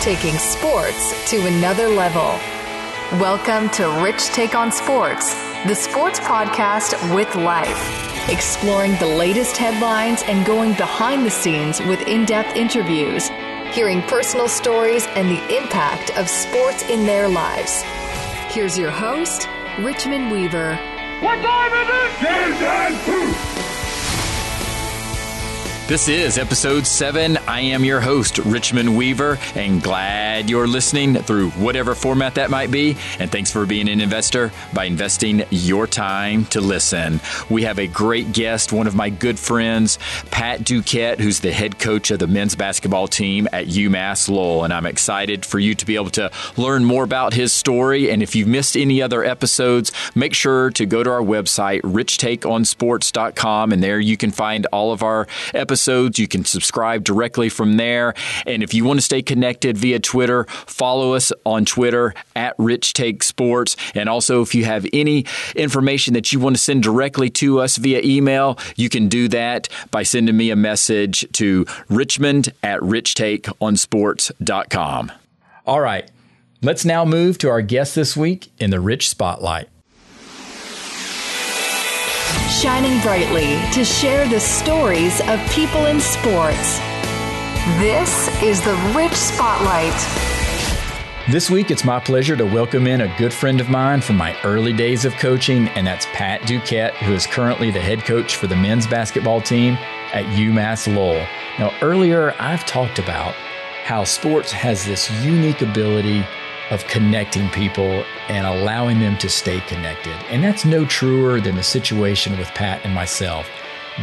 taking sports to another level. Welcome to Rich Take on Sports, the sports podcast with life, exploring the latest headlines and going behind the scenes with in depth interviews, hearing personal stories and the impact of sports in their lives. Here's your host, Richmond Weaver. What time is it? This is episode seven. I am your host, Richmond Weaver, and glad you're listening through whatever format that might be. And thanks for being an investor by investing your time to listen. We have a great guest, one of my good friends, Pat Duquette, who's the head coach of the men's basketball team at UMass Lowell. And I'm excited for you to be able to learn more about his story. And if you've missed any other episodes, make sure to go to our website, richtakeonsports.com, and there you can find all of our episodes episodes. You can subscribe directly from there. And if you want to stay connected via Twitter, follow us on Twitter at Rich Take Sports. And also, if you have any information that you want to send directly to us via email, you can do that by sending me a message to richmond at richtakeonsports.com. All right. Let's now move to our guest this week in the Rich Spotlight shining brightly to share the stories of people in sports. This is the Rich Spotlight. This week, it's my pleasure to welcome in a good friend of mine from my early days of coaching, and that's Pat Duquette, who is currently the head coach for the men's basketball team at UMass Lowell. Now, earlier, I've talked about how sports has this unique ability of connecting people and allowing them to stay connected. And that's no truer than the situation with Pat and myself.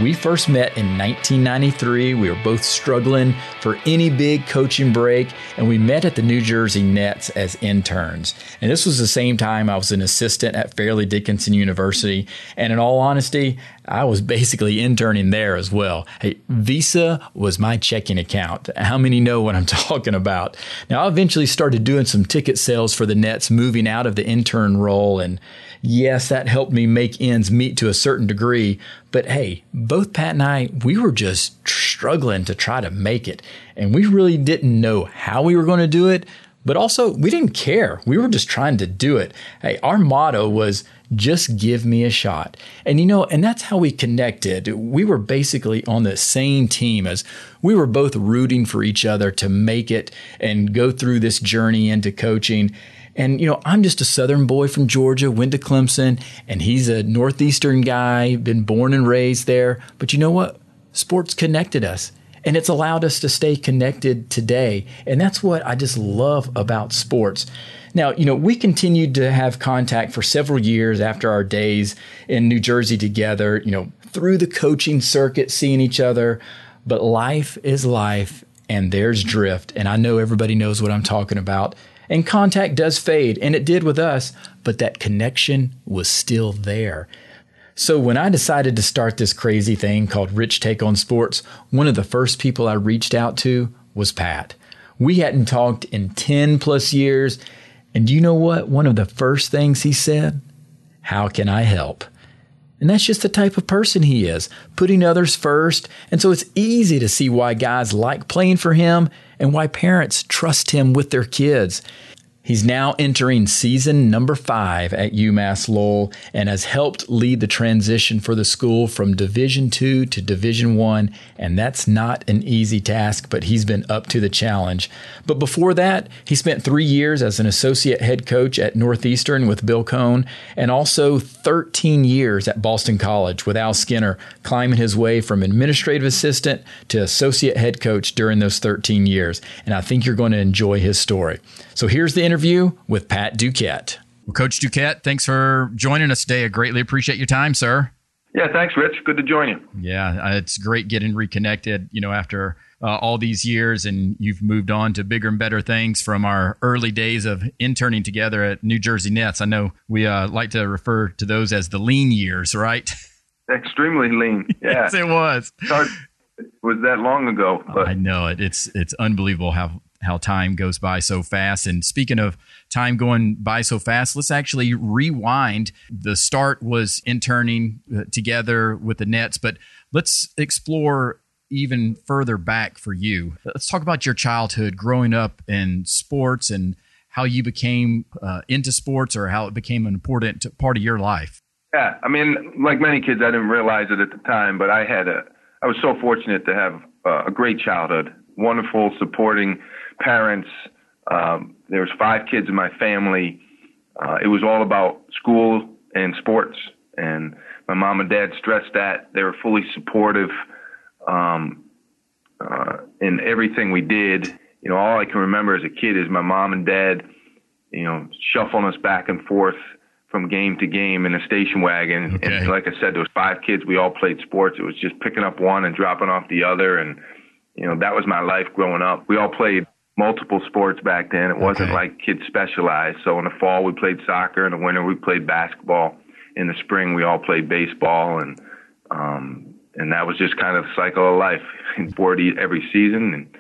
We first met in 1993. We were both struggling for any big coaching break, and we met at the New Jersey Nets as interns. And this was the same time I was an assistant at Fairleigh Dickinson University. And in all honesty, I was basically interning there as well. Hey, Visa was my checking account. How many know what I'm talking about? Now, I eventually started doing some ticket sales for the Nets, moving out of the intern role. And yes, that helped me make ends meet to a certain degree. But hey, both Pat and I, we were just struggling to try to make it. And we really didn't know how we were going to do it. But also, we didn't care. We were just trying to do it. Hey, our motto was just give me a shot. And you know, and that's how we connected. We were basically on the same team as we were both rooting for each other to make it and go through this journey into coaching. And, you know, I'm just a Southern boy from Georgia, went to Clemson, and he's a Northeastern guy, been born and raised there. But you know what? Sports connected us and it's allowed us to stay connected today. And that's what I just love about sports. Now, you know, we continued to have contact for several years after our days in New Jersey together, you know, through the coaching circuit, seeing each other. But life is life and there's drift. And I know everybody knows what I'm talking about. And contact does fade, and it did with us, but that connection was still there. So when I decided to start this crazy thing called Rich Take on Sports, one of the first people I reached out to was Pat. We hadn't talked in 10 plus years, and do you know what? One of the first things he said? How can I help? And that's just the type of person he is, putting others first. And so it's easy to see why guys like playing for him and why parents trust him with their kids. He's now entering season number five at UMass Lowell and has helped lead the transition for the school from Division two to Division one. And that's not an easy task, but he's been up to the challenge. But before that, he spent three years as an associate head coach at Northeastern with Bill Coen and also 13 years at Boston College with Al Skinner, climbing his way from administrative assistant to associate head coach during those 13 years. And I think you're going to enjoy his story. So here's the interview with Pat Duquette. Well, Coach Duquette, thanks for joining us today. I greatly appreciate your time, sir. Yeah, thanks, Rich. Good to join you. Yeah, uh, it's great getting reconnected. You know, after uh, all these years, and you've moved on to bigger and better things from our early days of interning together at New Jersey Nets. I know we uh, like to refer to those as the lean years, right? Extremely lean. Yeah. yes, it was. It was that long ago. But. I know it. It's it's unbelievable how how time goes by so fast. And speaking of time going by so fast, let's actually rewind. The start was interning uh, together with the Nets, but let's explore even further back for you. Let's talk about your childhood growing up in sports and how you became uh, into sports or how it became an important part of your life. Yeah, I mean, like many kids, I didn't realize it at the time, but I had a, I was so fortunate to have a great childhood, wonderful, supporting parents. Um, there was five kids in my family. Uh, it was all about school and sports, and my mom and dad stressed that they were fully supportive um, uh, in everything we did. You know, all I can remember as a kid is my mom and dad, you know, shuffling us back and forth from game to game in a station wagon. Okay. And like I said, there was five kids. We all played sports. It was just picking up one and dropping off the other. And, you know, that was my life growing up. We all played multiple sports back then. It wasn't okay. like kids specialized. So in the fall, we played soccer. In the winter, we played basketball. In the spring, we all played baseball. And, um, and that was just kind of the cycle of life. Board every season and,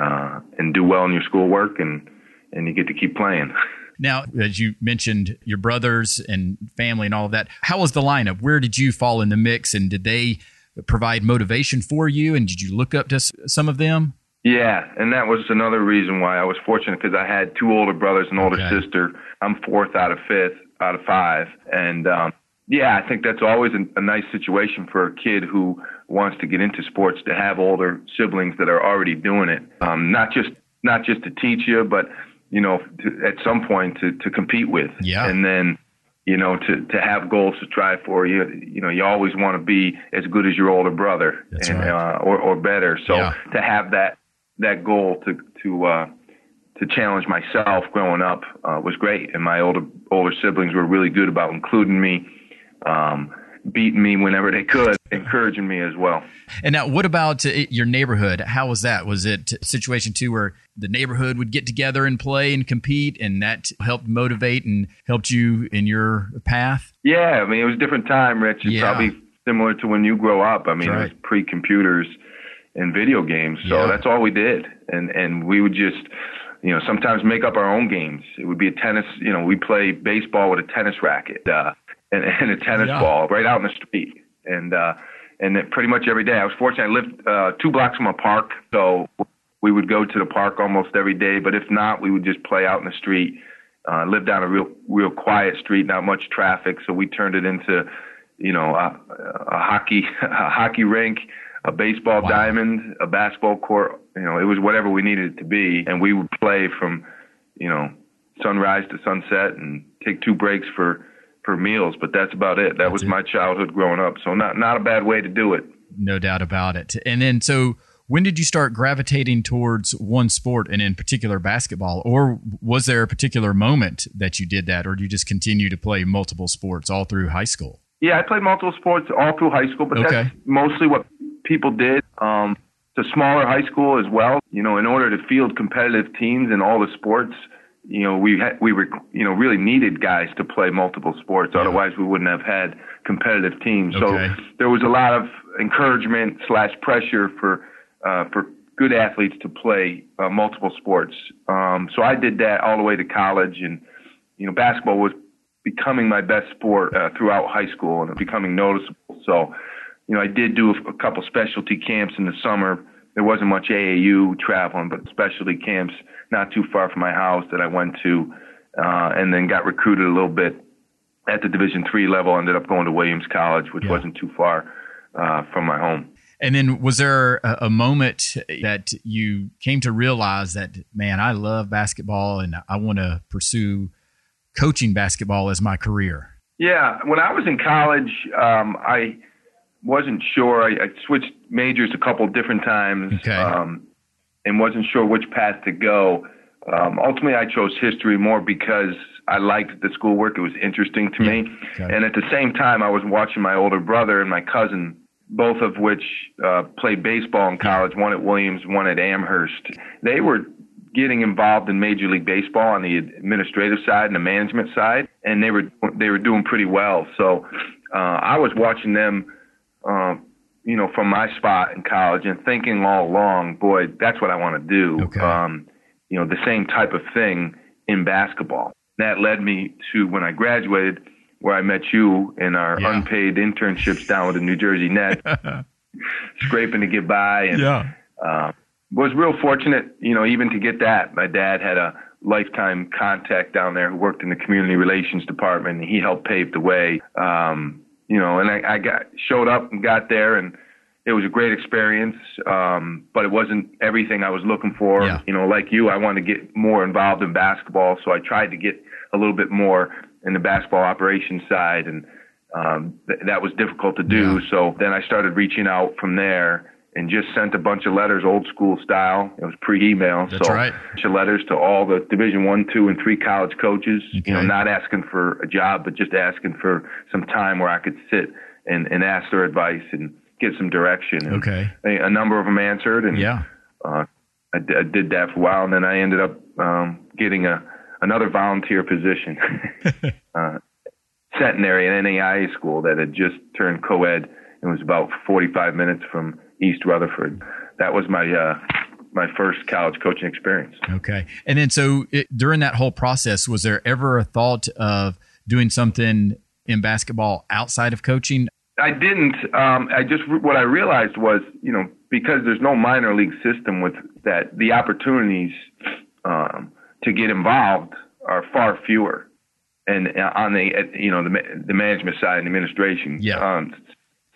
uh, and do well in your schoolwork and, and you get to keep playing. Now, as you mentioned, your brothers and family and all of that, how was the lineup? Where did you fall in the mix, and did they provide motivation for you? And did you look up to some of them? Yeah, and that was another reason why I was fortunate because I had two older brothers and older okay. sister. I'm fourth out of fifth out of five, and um, yeah, I think that's always a, a nice situation for a kid who wants to get into sports to have older siblings that are already doing it. Um, not just not just to teach you, but you know, to, at some point to, to compete with. Yeah. And then, you know, to, to have goals to try for you, you know, you always want to be as good as your older brother That's and, right. uh, or, or better. So yeah. to have that, that goal to, to, uh, to challenge myself growing up, uh, was great. And my older, older siblings were really good about including me. Um, beating me whenever they could, encouraging me as well. And now, what about uh, your neighborhood? How was that? Was it situation two where the neighborhood would get together and play and compete, and that helped motivate and helped you in your path? Yeah, I mean, it was a different time, Rich. It's yeah. probably similar to when you grow up. I mean, right. it was pre-computers and video games, so yeah. that's all we did, and and we would just. You know, sometimes make up our own games. It would be a tennis. You know, we play baseball with a tennis racket. Uh, and, and a tennis yeah. ball right out in the street. And uh, and pretty much every day. I was fortunate. I lived uh, two blocks from a park, so we would go to the park almost every day. But if not, we would just play out in the street. Uh, lived down a real real quiet street, not much traffic, so we turned it into, you know, a, a hockey a hockey rink, a baseball wow. diamond, a basketball court. You know, it was whatever we needed it to be, and we would play from, you know, sunrise to sunset, and take two breaks for for meals, but that's about it. That that's was it. my childhood growing up. So not not a bad way to do it. No doubt about it. And then so when did you start gravitating towards one sport and in particular basketball or was there a particular moment that you did that or do you just continue to play multiple sports all through high school? Yeah, I played multiple sports all through high school, but okay. that's mostly what people did. Um it's a smaller high school as well. You know, in order to field competitive teams in all the sports, you know, we had, we were, you know, really needed guys to play multiple sports. Yeah. Otherwise, we wouldn't have had competitive teams. Okay. So there was a lot of encouragement slash pressure for uh, for good athletes to play uh, multiple sports. Um, so I did that all the way to college, and you know, basketball was becoming my best sport uh, throughout high school and becoming noticeable. So, you know, I did do a, a couple specialty camps in the summer. There wasn't much AAU traveling, but specialty camps not too far from my house that I went to, uh, and then got recruited a little bit at the Division three level. Ended up going to Williams College, which Yeah. wasn't too far uh, from my home. And then was there a, moment that you came to realize that man, I love basketball and I want to pursue coaching basketball as my career? Yeah, when I was in college, um, I wasn't sure. I, I switched majors a couple different times, Okay. um, and wasn't sure which path to go. Um, ultimately, I chose history more because I liked the schoolwork; it was interesting to me. Okay. And at the same time, I was watching my older brother and my cousin, both of which uh, played baseball in college. One at Williams, one at Amherst. They were getting involved in Major League Baseball on the administrative side and the management side, and they were they were doing pretty well. So uh, I was watching them, uh, you know, from my spot in college and thinking all along, boy, that's what I want to do. Okay. Um, you know, the same type of thing in basketball. That led me to when I graduated, where I met you in our Yeah. unpaid internships down with the New Jersey Nets. scraping to get by. And, yeah. Uh, was real fortunate, you know, even to get that. My dad had a lifetime contact down there who worked in the community relations department. And he helped pave the way. Um, you know, and I, I got showed up and got there and it was a great experience, um, but it wasn't everything I was looking for. Yeah. You know, like you, I wanted to get more involved in basketball, so I tried to get a little bit more in the basketball operations side, and um, th- that was difficult to do. Yeah. So then I started reaching out from there and just sent a bunch of letters, old school style. It was pre-email, That's so right. a bunch of letters to all the Division One, Two, and Three college coaches. You know, not asking for a job, but just asking for some time where I could sit and, and ask their advice and get some direction. And Okay. a, a number of them answered, and Yeah. uh, I, d- I did that for a while, and then I ended up um, getting a another volunteer position, uh, centenary at NAIA school that had just turned co-ed. It was about 45 minutes from East Rutherford. That was my uh, my first college coaching experience. Okay. And then so it, during that whole process, was there ever a thought of doing something in basketball outside of coaching? I didn't. Um, I just what I realized was, you know, because there's no minor league system with that, the opportunities um, to get involved are far fewer. And uh, on the you know the the management side and administration Yeah. um,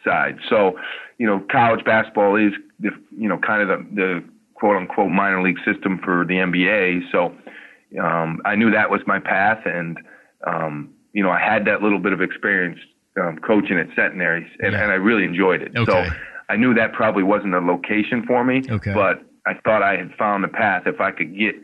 side, so you know college basketball is the you know kind of the, the quote unquote minor league system for the NBA. So um, I knew that was my path, and um, you know I had that little bit of experience um, coaching at Centenaries, and, Yeah. and I really enjoyed it. Okay. So I knew that probably wasn't a location for me, Okay. but I thought I had found a path if I could get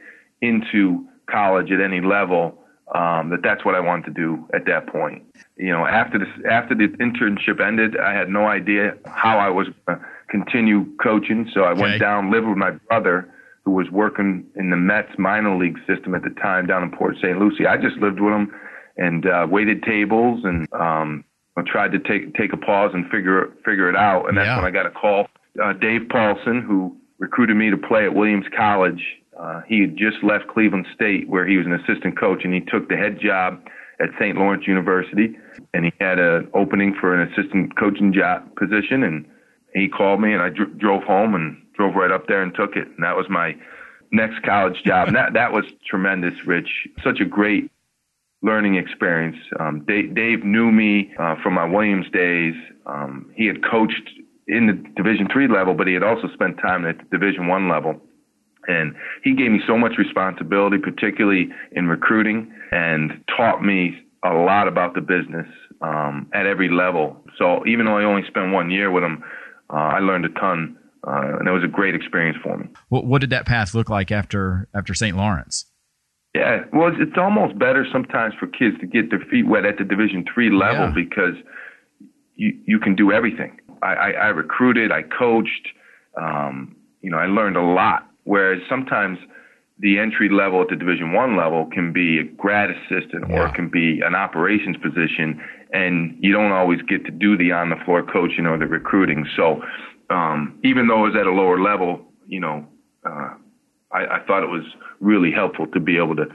into college at any level. Um, that that's what I wanted to do at that point. You know, after this, after the internship ended, I had no idea how I was going to continue coaching. So I Okay. went down, lived with my brother, who was working in the Mets minor league system at the time down in Port St. Lucie. I just lived with him and uh, waited tables and um, tried to take take a pause and figure figure it out. And that's Yeah. when I got a call. Uh, Dave Paulsen, who recruited me to play at Williams College, uh, he had just left Cleveland State, where he was an assistant coach, and he took the head job at St. Lawrence University. And he had an opening for an assistant coaching job position, and he called me, and I dr- drove home and drove right up there and took it. And that was my next college job. And that that was tremendous, Rich. Such a great learning experience. Um, Dave, Dave knew me uh, from my Williams days. Um, he had coached in the Division three level, but he had also spent time at the Division one level. And he gave me so much responsibility, particularly in recruiting, and taught me a lot about the business um, at every level. So even though I only spent one year with him, uh, I learned a ton, uh, and it was a great experience for me. What, what did that path look like after after St. Lawrence? Yeah, well, it's, it's almost better sometimes for kids to get their feet wet at the Division three level Yeah. because you you can do everything. I, I, I recruited, I coached, um, you know, I learned a lot. Whereas sometimes the entry level at the Division one level can be a grad assistant or Yeah. it can be an operations position, and you don't always get to do the on the floor coaching or the recruiting. So um, even though it was at a lower level, you know. Uh, I, I thought it was really helpful to be able to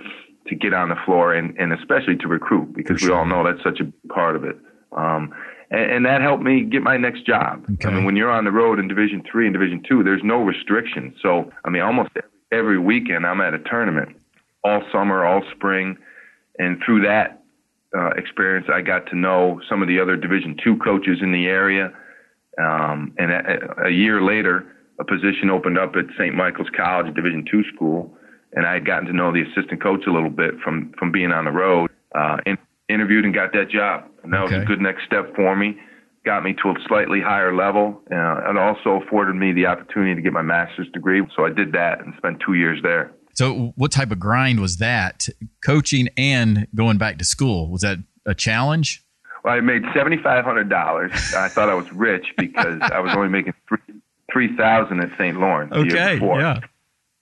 to get on the floor and, and especially to recruit because For we all know that's such a part of it. Um, and, and that helped me get my next job. Okay. I mean, when you're on the road in Division three and Division two, there's no restrictions. So I mean, almost every weekend I'm at a tournament, all summer, all spring, and through that uh, experience, I got to know some of the other Division two coaches in the area. Um, and a, a year later, a position opened up at St. Michael's College, a Division two school, and I had gotten to know the assistant coach a little bit from from being on the road. Uh, and interviewed and got that job, and that was a good next step for me. Got me to a slightly higher level, uh, and also afforded me the opportunity to get my master's degree. So I did that and spent two years there. So, what type of grind was that? Coaching and going back to school was that a challenge? Well, I made seventy five hundred dollars. I thought I was rich because I was only making three three thousand at St. Lawrence the year before.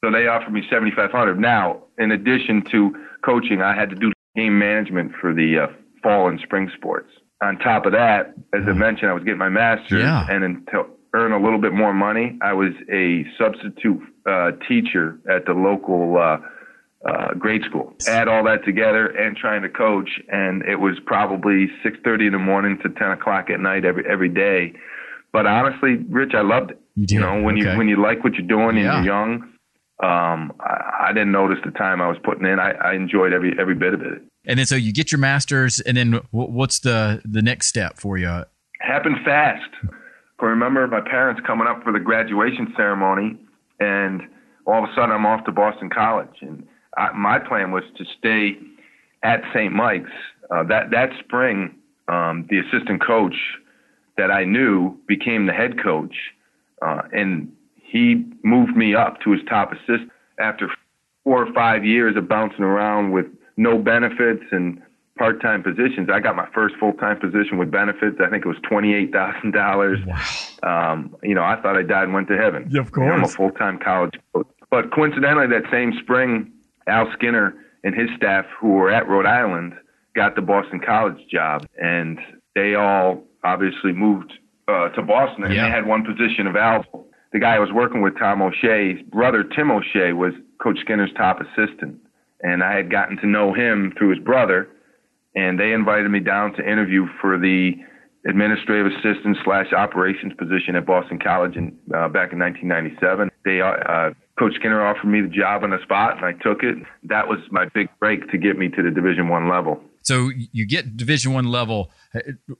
So they offered me seventy five hundred. Now, in addition to coaching, I had to do game management for the uh, fall and spring sports. On top of that, as I mentioned, I was getting my master's, Yeah. and then to earn a little bit more money, I was a substitute uh, teacher at the local uh, uh, grade school. Add all that together and trying to coach, and it was probably six thirty in the morning to ten o'clock at night every every day. But honestly, Rich, I loved it. You, did? you know, when okay. you when you like what you're doing and Yeah. you're young, um, I, I didn't notice the time I was putting in. I, I enjoyed every every bit of it. And then so you get your master's, and then wh- what's the the next step for you? happened fast. I remember my parents coming up for the graduation ceremony, and all of a sudden I'm off to Boston College. And I, my plan was to stay at St. Mike's. Uh, that that spring, um, the assistant coach that I knew became the head coach, uh, and he moved me up to his top assistant after four or five years of bouncing around with no benefits and part-time positions. I got my first full-time position with benefits. I think it was twenty-eight thousand dollars. Wow. Um, you know, I thought I died and went to heaven. Yeah, of You know, I'm a full-time college coach. But coincidentally, that same spring, Al Skinner and his staff, who were at Rhode Island, got the Boston College job, and they all obviously moved uh, to Boston, and Yeah. they had one position available. The guy I was working with, Tom O'Shea's brother, Tim O'Shea, was Coach Skinner's top assistant, and I had gotten to know him through his brother, and they invited me down to interview for the administrative assistant slash operations position at Boston College in uh, back in 1997. They uh, Coach Skinner offered me the job on the spot, and I took it. That was my big break to get me to the Division One level. So you get Division One level.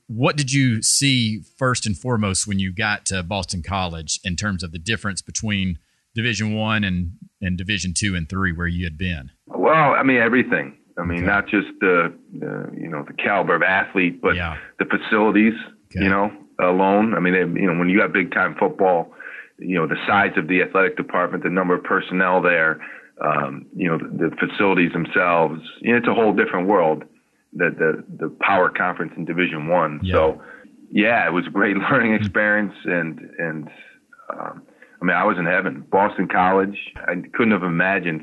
What did you see first and foremost when you got to Boston College in terms of the difference between Division One and and Division Two and Three, where you had been? Well, I mean everything. I mean not just the, the you know the caliber of athlete, but Yeah. the facilities. Okay. You know, alone. I mean, they, you know, when you have big time football, you know the size of the athletic department, the number of personnel there, um, you know the, the facilities themselves. You know, it's a whole different world. The the the power conference in Division One. Yeah. So, yeah, it was a great learning experience, and and um, I mean, I was in heaven. Boston College. I couldn't have imagined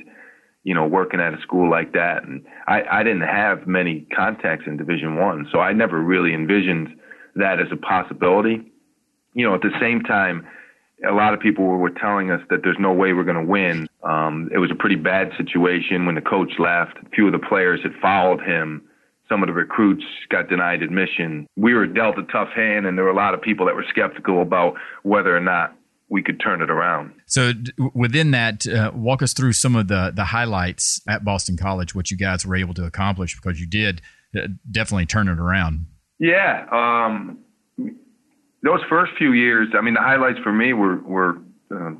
you know, working at a school like that. And I, I didn't have many contacts in Division One, so I never really envisioned that as a possibility. You know, at the same time, a lot of people were, were telling us that there's no way we're going to win. Um, it was a pretty bad situation when the coach left. A few of the players had followed him. Some of the recruits got denied admission. We were dealt a tough hand, and there were a lot of people that were skeptical about whether or not we could turn it around. So d- within that, uh, walk us through some of the the highlights at Boston College, what you guys were able to accomplish because you did uh, definitely turn it around. Yeah, um, those first few years, I mean, the highlights for me were were uh,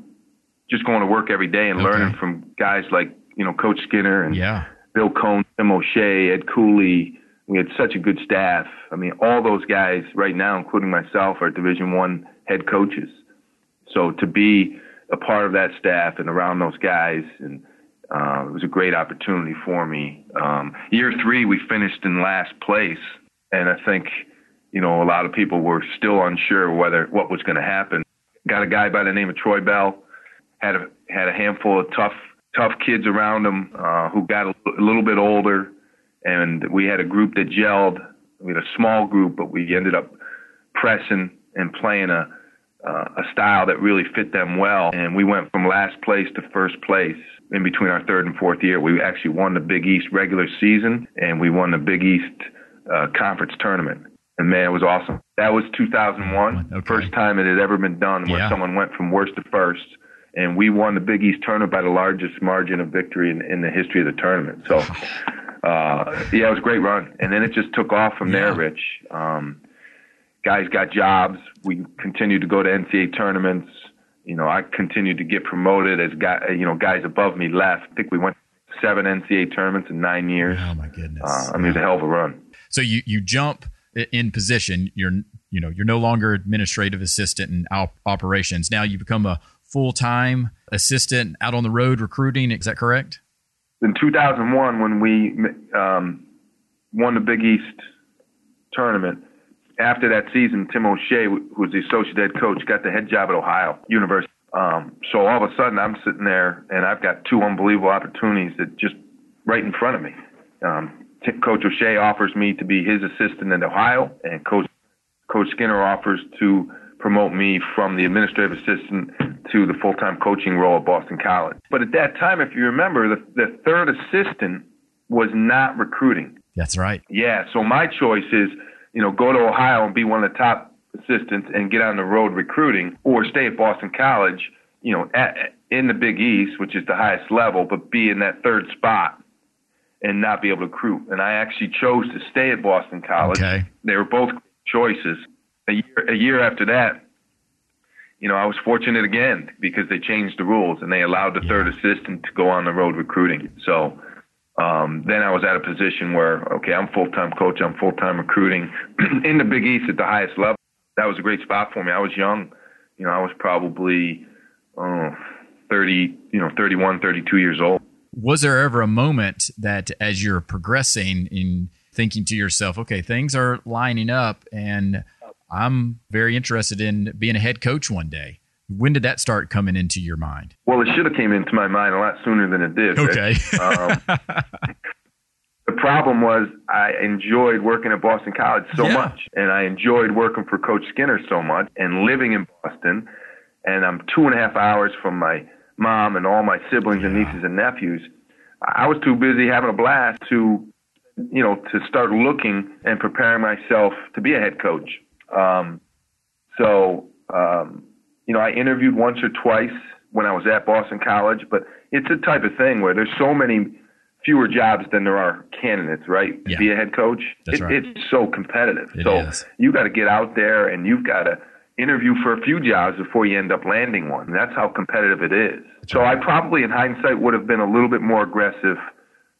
just going to work every day and Okay. learning from guys like you know Coach Skinner and Yeah. Bill Coen, Tim O'Shea, Ed Cooley. We had such a good staff. I mean, all those guys right now, including myself, are Division One head coaches. So to be a part of that staff and around those guys, and uh, it was a great opportunity for me. Um, year three, we finished in last place, and I think you know a lot of people were still unsure whether what was going to happen. Got a guy by the name of Troy Bell, had a had a handful of tough tough kids around him uh, who got a, a little bit older, and we had a group that gelled. We had a small group, but we ended up pressing and playing a uh, a style that really fit them well. And we went from last place to first place in between our third and fourth year. We actually won the Big East regular season, and we won the Big East uh, conference tournament. And man, it was awesome. That was 2001, Okay. first time it had ever been done where Yeah. someone went from worst to first. And we won the Big East tournament by the largest margin of victory in, in the history of the tournament. So, uh, yeah, it was a great run. And then it just took off from there, Rich. Um, guys got jobs. We continued to go to NCAA tournaments. You know, I continued to get promoted as guy, you know, guys above me left. I think we went seven NCAA tournaments in nine years. Oh my goodness. Uh, I mean, it was a hell of a run. So you you jump in position. You're you know you're no longer administrative assistant in op- operations. Now you become a full time assistant out on the road recruiting. Is that correct? In 2001, when we um, won the Big East tournament, after that season, Tim O'Shea, who was the associate head coach, got the head job at Ohio University. Um, so all of a sudden, I'm sitting there and I've got two unbelievable opportunities that just right in front of me. Um, coach O'Shea offers me to be his assistant in Ohio, and Coach Coach Skinner offers to promote me from the administrative assistant to the full-time coaching role at Boston College. But at that time, if you remember, the, the third assistant was not recruiting. That's right. Yeah, so my choice is, you know, go to Ohio and be one of the top assistants and get on the road recruiting, or stay at Boston College, you know, at, in the Big East, which is the highest level, but be in that third spot and not be able to recruit. And I actually chose to stay at Boston College. Okay. They were both choices. A year, a year after that, you know, I was fortunate again because they changed the rules and they allowed the yeah. third assistant to go on the road recruiting. So um, then I was at a position where, okay, I'm full time coach, I'm full time recruiting in the Big East at the highest level. That was a great spot for me. I was young, you know, I was probably oh, 30, you know, 31, 32 years old. Was there ever a moment that as you're progressing in thinking to yourself, okay, things are lining up and I'm very interested in being a head coach one day? When did that start coming into your mind? Well, it should have came into my mind a lot sooner than it did. Okay. um, the problem was I enjoyed working at Boston College so yeah. much, and I enjoyed working for Coach Skinner so much, and living in Boston. And I'm two and a half hours from my mom and all my siblings yeah. and nieces and nephews. I was too busy having a blast to, you know, to start looking and preparing myself to be a head coach. Um, so um, you know, I interviewed once or twice when I was at Boston College, but it's a type of thing where there's so many fewer jobs than there are candidates, right? To yeah. be a head coach. It, right. It's so competitive. It so is. you got to get out there and you've got to interview for a few jobs before you end up landing one. That's how competitive it is. That's so right. I probably, in hindsight, would have been a little bit more aggressive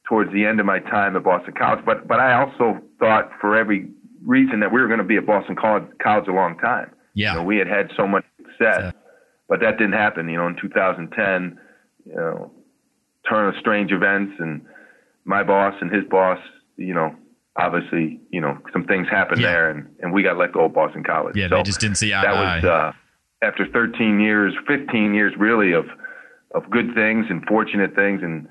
towards the end of my time at Boston College. But but I also thought for every reason that we were going to be at Boston College, college a long time. Yeah, you know, we had had so much success. But that didn't happen. You know, in 2010, you know, turn of strange events, and my boss and his boss, you know, obviously, you know, some things happened yeah. there, and, and we got let go of Boston College. Yeah, so they just didn't see eye That was uh, after 13 years, 15 years really of of good things and fortunate things, and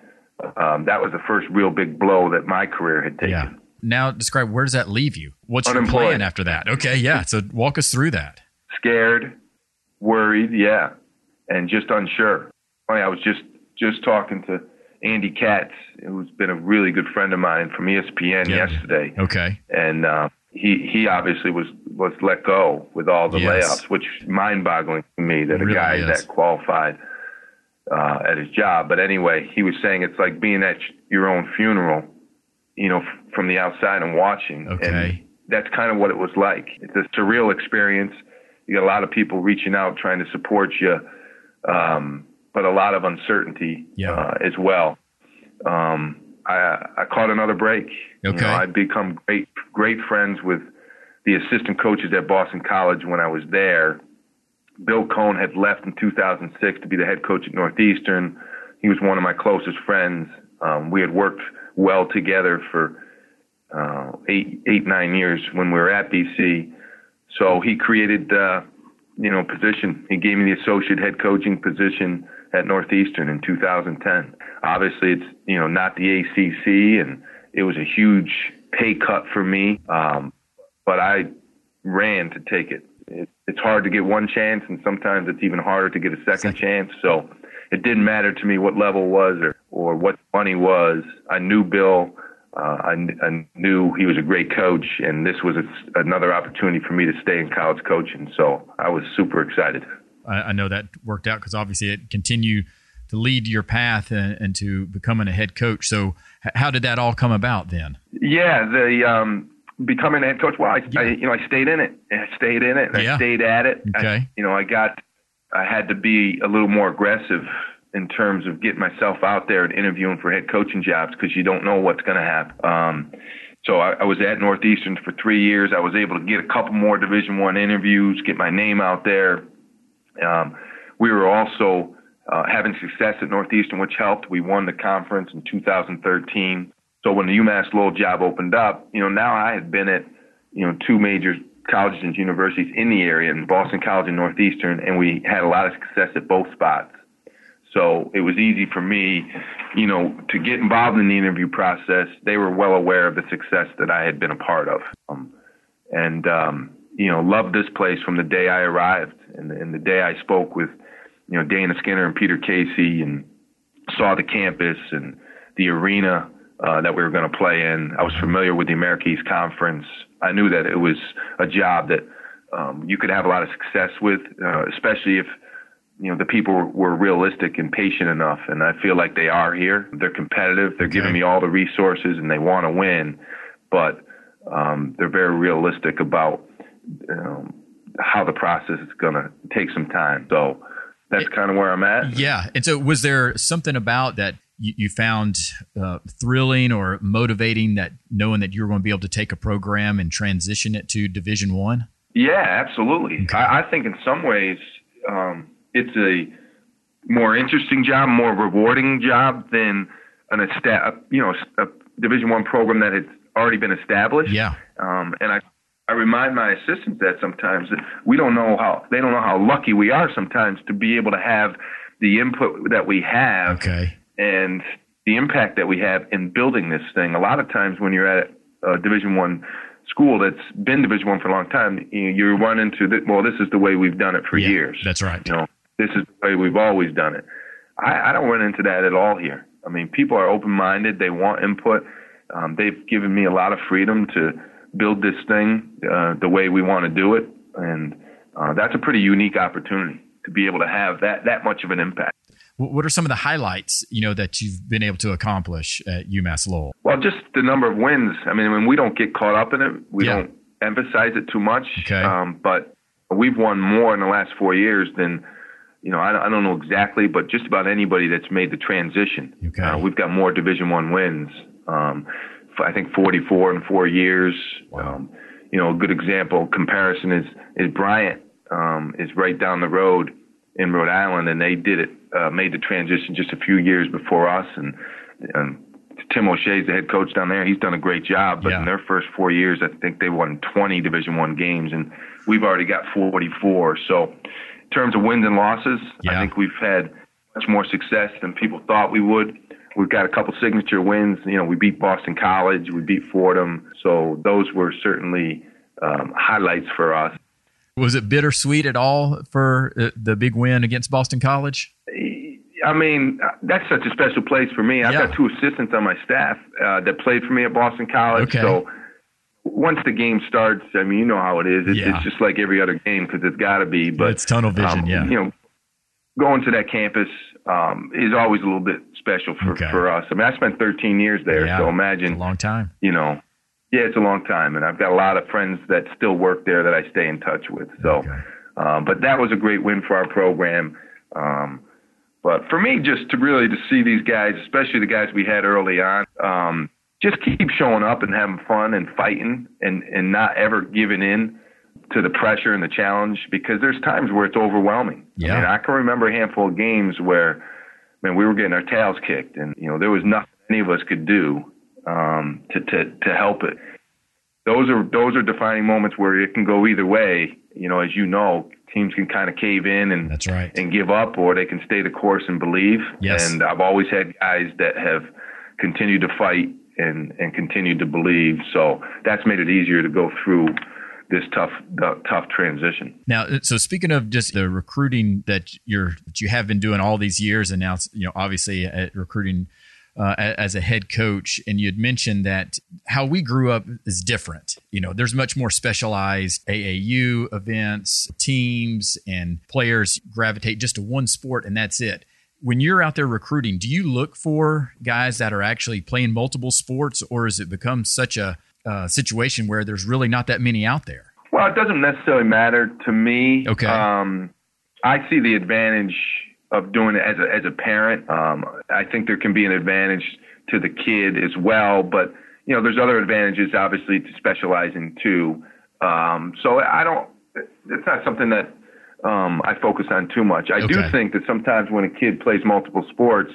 um, that was the first real big blow that my career had taken. Yeah. Now, describe where does that leave you? What's your plan after that? Okay, yeah. So walk us through that. Scared, worried, yeah, and just unsure. Funny, I was just just talking to Andy Katz, who's been a really good friend of mine from ESPN yeah. yesterday. Okay, and uh, he he obviously was was let go with all the yes. layoffs, which mind-boggling to me that it a really guy is. that qualified uh, at his job. But anyway, he was saying it's like being at your own funeral, you know, f- from the outside and watching. Okay. And that's kind of what it was like. It's a surreal experience you got a lot of people reaching out trying to support you, um, but a lot of uncertainty yeah. uh, as well. Um, I, I caught another break. Okay. You know, I'd become great great friends with the assistant coaches at Boston College when I was there. Bill Coen had left in 2006 to be the head coach at Northeastern. He was one of my closest friends. Um, we had worked well together for uh, eight, eight, nine years when we were at BC. So he created, uh, you know, position. He gave me the associate head coaching position at Northeastern in 2010. Obviously, it's you know not the ACC, and it was a huge pay cut for me. Um, but I ran to take it. it. It's hard to get one chance, and sometimes it's even harder to get a second, second. chance. So it didn't matter to me what level was or or what money was. I knew Bill uh, I, I, knew he was a great coach, and this was a, another opportunity for me to stay in college coaching. So I was super excited. I, I know that worked out because obviously it continued to lead your path and, and, to becoming a head coach. So how did that all come about then? Yeah, the um, becoming a head coach. Well, I, yeah. I, you know I stayed in it. I stayed in it. Yeah. I stayed at it. Okay. You know I got. I had to be a little more aggressive in terms of getting myself out there and interviewing for head coaching jobs because you don't know what's going to happen. Um, so I, I was at Northeastern for three years. I was able to get a couple more Division One interviews, get my name out there. Um, we were also uh, having success at Northeastern, which helped. We won the conference in 2013. So when the UMass Lowell job opened up, you know, now I had been at, you know, two major colleges and universities in the area, in Boston College and Northeastern, and we had a lot of success at both spots. So it was easy for me, you know, to get involved in the interview process. They were well aware of the success that I had been a part of. Um, and, um, you know, loved this place from the day I arrived and, and the day I spoke with, you know, Dana Skinner and Peter Casey and saw the campus and the arena uh, that we were going to play in. I was familiar with the America East Conference. I knew that it was a job that um, you could have a lot of success with, uh, especially if you know the people were, realistic and patient enough. And I feel like they are here. They're competitive. They're Okay. giving me all the resources, and they want to win, but um, they're very realistic about um, how the process is going to take some time. So that's kind of where I'm at. Yeah. And so, was there something about that you, you found uh, thrilling or motivating that knowing that you were going to be able to take a program and transition it to Division One? Yeah, absolutely. I, I think in some ways um, it's a more interesting job, more rewarding job than an esta- you know a Division One program that has already been established. Yeah. Um, and I I remind my assistants that sometimes that we don't know how they don't know how lucky we are sometimes to be able to have the input that we have Okay. and the impact that we have in building this thing. A lot of times when you're at a Division One school that's been Division One for a long time, you, you run into well, this is the way we've done it for Yeah, years. That's right. You know, this is the way we've always done it. I, I don't run into that at all here. I mean, people are open-minded. They want input. Um, they've given me a lot of freedom to build this thing uh, the way we want to do it, and uh, that's a pretty unique opportunity to be able to have that that much of an impact. What are some of the highlights you know that you've been able to accomplish at UMass Lowell? Well, just the number of wins. I mean, when we don't get caught up in it, we Yeah. don't emphasize it too much. Okay. Um, but we've won more in the last four years than, you know, I, don't- I don't know exactly, but just about anybody that's made the transition. Okay. Uh, we've got more Division One wins. Um, f- I think 44 in four years. Um, you know, a good example comparison is is Bryant um, is right down the road in Rhode Island, and they did it, uh, made the transition just a few years before us, and, and Tim O'Shea's the head coach down there. He's done a great job, but Yeah. in their first four years, I think they won 20 Division One games, and we've already got 44. So, in terms of wins and losses, Yeah. I think we've had much more success than people thought we would. We've got a couple signature wins. You know, we beat Boston College, we beat Fordham, so those were certainly um, highlights for us. Was it bittersweet at all for uh, the big win against Boston College? I mean, that's such a special place for me. I've Yeah. got two assistants on my staff uh, that played for me at Boston College. Okay. So once the game starts, I mean, you know how it is. It's, Yeah. it's just like every other game because it's got to be. But it's tunnel vision. um, yeah. you know, going to that campus um, is always a little bit special for, Okay. for us. I mean, I spent 13 years there, Yeah. so imagine a long time. you know, yeah, it's a long time, and I've got a lot of friends that still work there that I stay in touch with. So, Okay. um, but that was a great win for our program. Um, but for me, just to really to see these guys, especially the guys we had early on, um, just keep showing up and having fun and fighting and and not ever giving in to the pressure and the challenge because there's times where it's overwhelming. Yeah. I mean, I can remember a handful of games where, man, we were getting our tails kicked, and you know there was nothing any of us could do um, to to to help it. Those are those are defining moments where it can go either way. You know, as you know, teams can kind of cave in and That's right. and give up, or they can stay the course and believe. Yes. And I've always had guys that have continued to fight and and continued to believe. So that's made it easier to go through this tough uh, tough transition. Now, uh, so speaking of just the recruiting that you're that you have been doing all these years, and now you know obviously at recruiting uh, as a head coach, and you had mentioned that how we grew up is different. You know, there's much more specialized AAU events, teams, and players gravitate just to one sport, and that's it. When you're out there recruiting, do you look for guys that are actually playing multiple sports, or has it become such a uh, situation where there's really not that many out there? Well, it doesn't necessarily matter to me. Okay. Um, I see the advantage of doing it as a as a parent. Um, I think there can be an advantage to the kid as well, but you know, there's other advantages obviously to specializing too. Um, so I don't. It's not something that um, I focus on too much. I do think that sometimes when a kid plays multiple sports,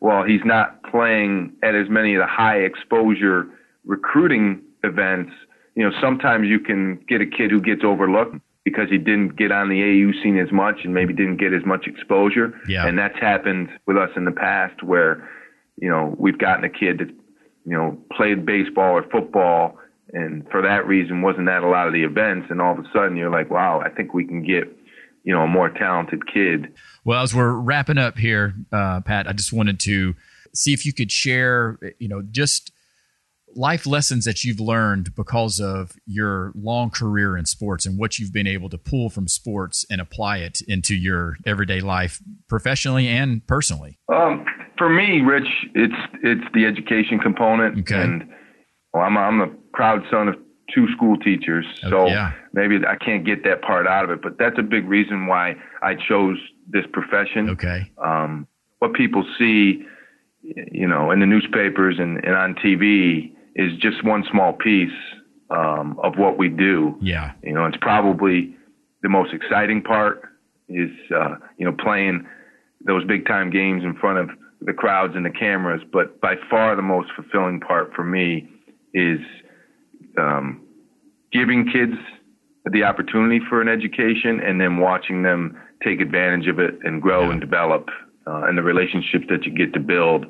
well, he's not playing at as many of the high exposure recruiting events, you know, sometimes you can get a kid who gets overlooked because he didn't get on the AU scene as much and maybe didn't get as much exposure. Yeah. And that's happened with us in the past where, you know, we've gotten a kid that, you know, played baseball or football and for that reason wasn't at a lot of the events and all of a sudden you're like, wow, I think we can get, you know, a more talented kid. Well, as we're wrapping up here, uh, Pat, I just wanted to see if you could share, you know, just life lessons that you've learned because of your long career in sports and what you've been able to pull from sports and apply it into your everyday life, professionally and personally? Um, for me, Rich, it's it's the education component, okay. and well, I'm I'm a proud son of two school teachers, oh, so yeah. maybe I can't get that part out of it. But that's a big reason why I chose this profession. Okay. Um, what people see you know, in the newspapers and, and on TV is just one small piece um, of what we do. Yeah. You know, it's probably the most exciting part is, uh, you know, playing those big time games in front of the crowds and the cameras. But by far the most fulfilling part for me is um, giving kids the opportunity for an education and then watching them take advantage of it and grow yeah. and develop uh, and the relationships that you get to build.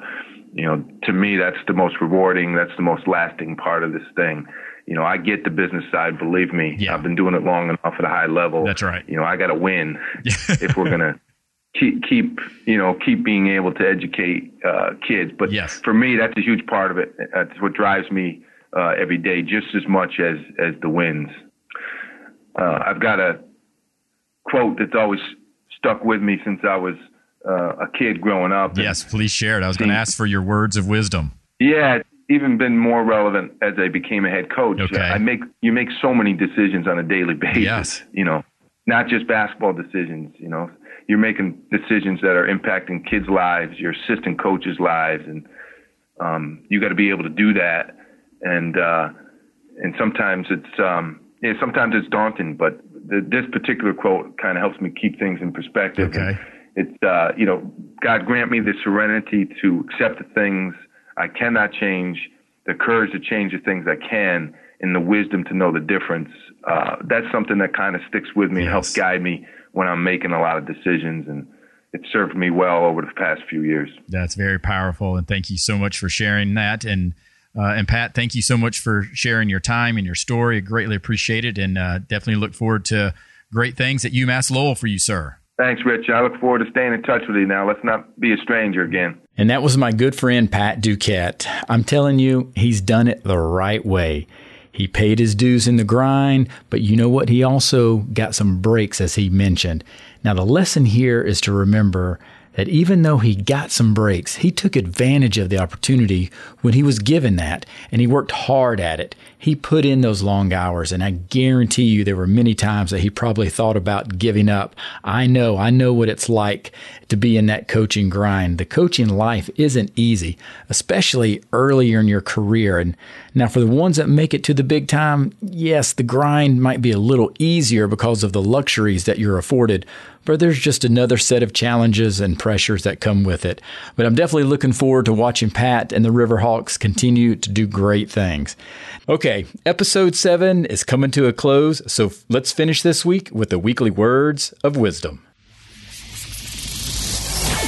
You know, to me, that's the most rewarding. That's the most lasting part of this thing. You know, I get the business side. Believe me, yeah. I've been doing it long enough at a high level. That's right. You know, I got to win if we're gonna keep keep you know keep being able to educate uh, kids. But yes. for me, that's a huge part of it. That's what drives me uh, every day, just as much as as the wins. Uh, I've got a quote that's always stuck with me since I was uh, a kid growing up. Yes, please share it. I was going to ask for your words of wisdom. Yeah, it's even been more relevant as I became a head coach. Okay. I make you make so many decisions on a daily basis. Yes. You know, not just basketball decisions. You know, you're making decisions that are impacting kids' lives, your assistant coaches' lives, and um, you got to be able to do that. And uh, and sometimes it's um, yeah, sometimes it's daunting, but the, this particular quote kind of helps me keep things in perspective. Okay. It's uh, you know, God grant me the serenity to accept the things I cannot change, the courage to change the things I can, and the wisdom to know the difference. Uh, that's something that kind of sticks with me yes. and helps guide me when I'm making a lot of decisions and it served me well over the past few years. That's very powerful, and thank you so much for sharing that. And uh, and Pat, thank you so much for sharing your time and your story. I greatly appreciate it, and uh, definitely look forward to great things at UMass Lowell for you, sir. Thanks, Rich. I look forward to staying in touch with you now. Let's not be a stranger again. And that was my good friend Pat Duquette. I'm telling you, he's done it the right way. He paid his dues in the grind, but you know what? He also got some breaks, as he mentioned. Now, the lesson here is to remember that even though he got some breaks, he took advantage of the opportunity when he was given that and he worked hard at it. He put in those long hours, and I guarantee you there were many times that he probably thought about giving up. I know, I know what it's like to be in that coaching grind. The coaching life isn't easy, especially earlier in your career. And now, for the ones that make it to the big time, yes, the grind might be a little easier because of the luxuries that you're afforded but there's just another set of challenges and pressures that come with it. But I'm definitely looking forward to watching Pat and the Riverhawks continue to do great things. Okay, episode seven is coming to a close, so let's finish this week with the weekly words of wisdom.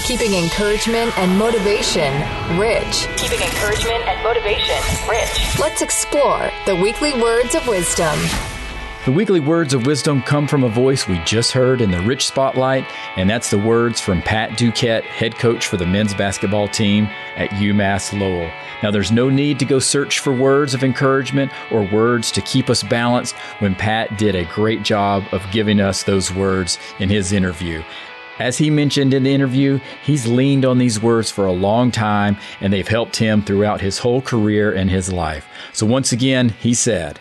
Keeping encouragement and motivation rich. Keeping encouragement and motivation rich. Let's explore the weekly words of wisdom. The weekly words of wisdom come from a voice we just heard in the Rich Spotlight, and that's the words from Pat Duquette, head coach for the men's basketball team at UMass Lowell. Now, there's no need to go search for words of encouragement or words to keep us balanced when Pat did a great job of giving us those words in his interview. As he mentioned in the interview, he's leaned on these words for a long time, and they've helped him throughout his whole career and his life. So, once again, he said,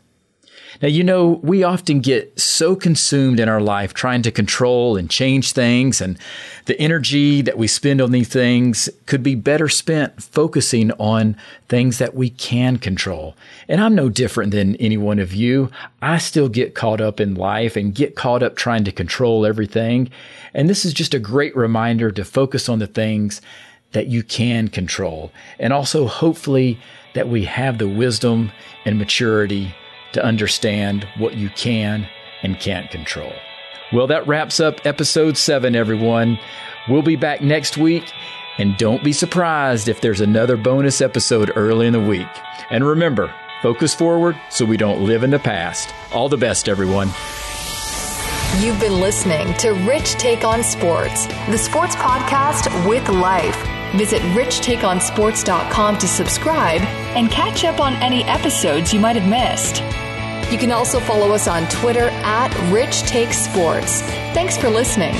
Now, you know, we often get so consumed in our life trying to control and change things, and the energy that we spend on these things could be better spent focusing on things that we can control. And I'm no different than any one of you. I still get caught up in life and get caught up trying to control everything. And this is just a great reminder to focus on the things that you can control. And also, hopefully, that we have the wisdom and maturity to understand what you can and can't control. Well, that wraps up episode seven, everyone. We'll be back next week, and don't be surprised if there's another bonus episode early in the week. And remember, focus forward so we don't live in the past. All the best, everyone. You've been listening to Rich Take on Sports, the sports podcast with life. Visit richtakeonsports.com to subscribe and catch up on any episodes you might have missed. You can also follow us on Twitter at Rich Take Sports. Thanks for listening.